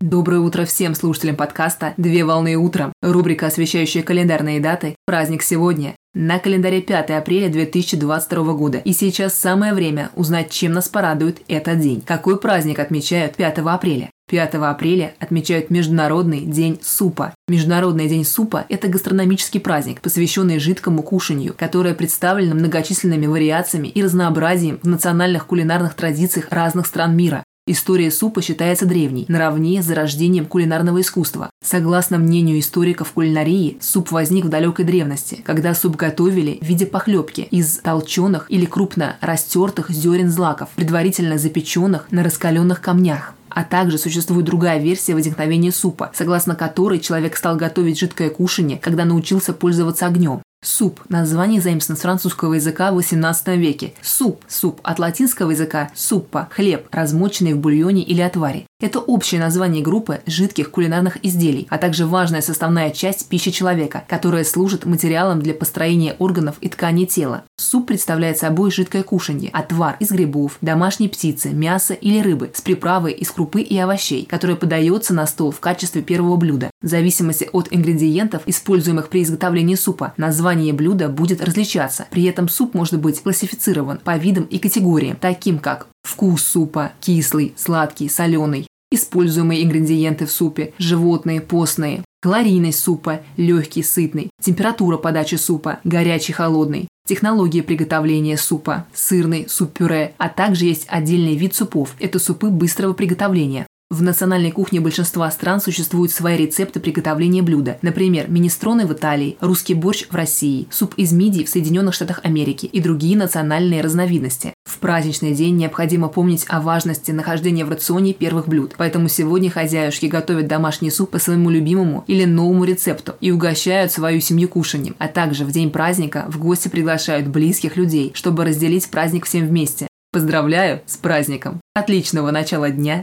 Доброе утро всем слушателям подкаста «Две волны утром». Рубрика, освещающая календарные даты. Праздник сегодня. На календаре 5 апреля 2022 года. И сейчас самое время узнать, чем нас порадует этот день. Какой праздник отмечают 5 апреля? 5 апреля отмечают Международный день супа. Международный день супа – это гастрономический праздник, посвященный жидкому кушанью, которое представлено многочисленными вариациями и разнообразием в национальных кулинарных традициях разных стран мира. История супа считается древней, наравне с зарождением кулинарного искусства. Согласно мнению историков кулинарии, суп возник в далекой древности, когда суп готовили в виде похлебки из толченых или крупно растертых зерен злаков, предварительно запеченных на раскаленных камнях. А также существует другая версия возникновения супа, согласно которой человек стал готовить жидкое кушанье, когда научился пользоваться огнем. Суп – название заимствовано с французского языка в XVIII веке. Суп – суп от латинского языка суппа – хлеб, размоченный в бульоне или отваре. Это общее название группы жидких кулинарных изделий, а также важная составная часть пищи человека, которая служит материалом для построения органов и тканей тела. Суп представляет собой жидкое кушанье, отвар из грибов, домашней птицы, мяса или рыбы с приправой из крупы и овощей, которое подается на стол в качестве первого блюда. В зависимости от ингредиентов, используемых при изготовлении супа, название блюда будет различаться. При этом суп может быть классифицирован по видам и категориям, таким как вкус супа, кислый, сладкий, соленый, используемые ингредиенты в супе, животные, постные, калорийность супа, легкий, сытный, температура подачи супа, горячий, холодный, технология приготовления супа, сырный, суп-пюре, а также есть отдельный вид супов – это супы быстрого приготовления. В национальной кухне большинства стран существуют свои рецепты приготовления блюда. Например, министроны в Италии, русский борщ в России, суп из мидий в Соединенных Штатах Америки и другие национальные разновидности. В праздничный день необходимо помнить о важности нахождения в рационе первых блюд. Поэтому сегодня хозяюшки готовят домашний суп по своему любимому или новому рецепту и угощают свою семью кушанием. А также в день праздника в гости приглашают близких людей, чтобы разделить праздник всем вместе. Поздравляю с праздником! Отличного начала дня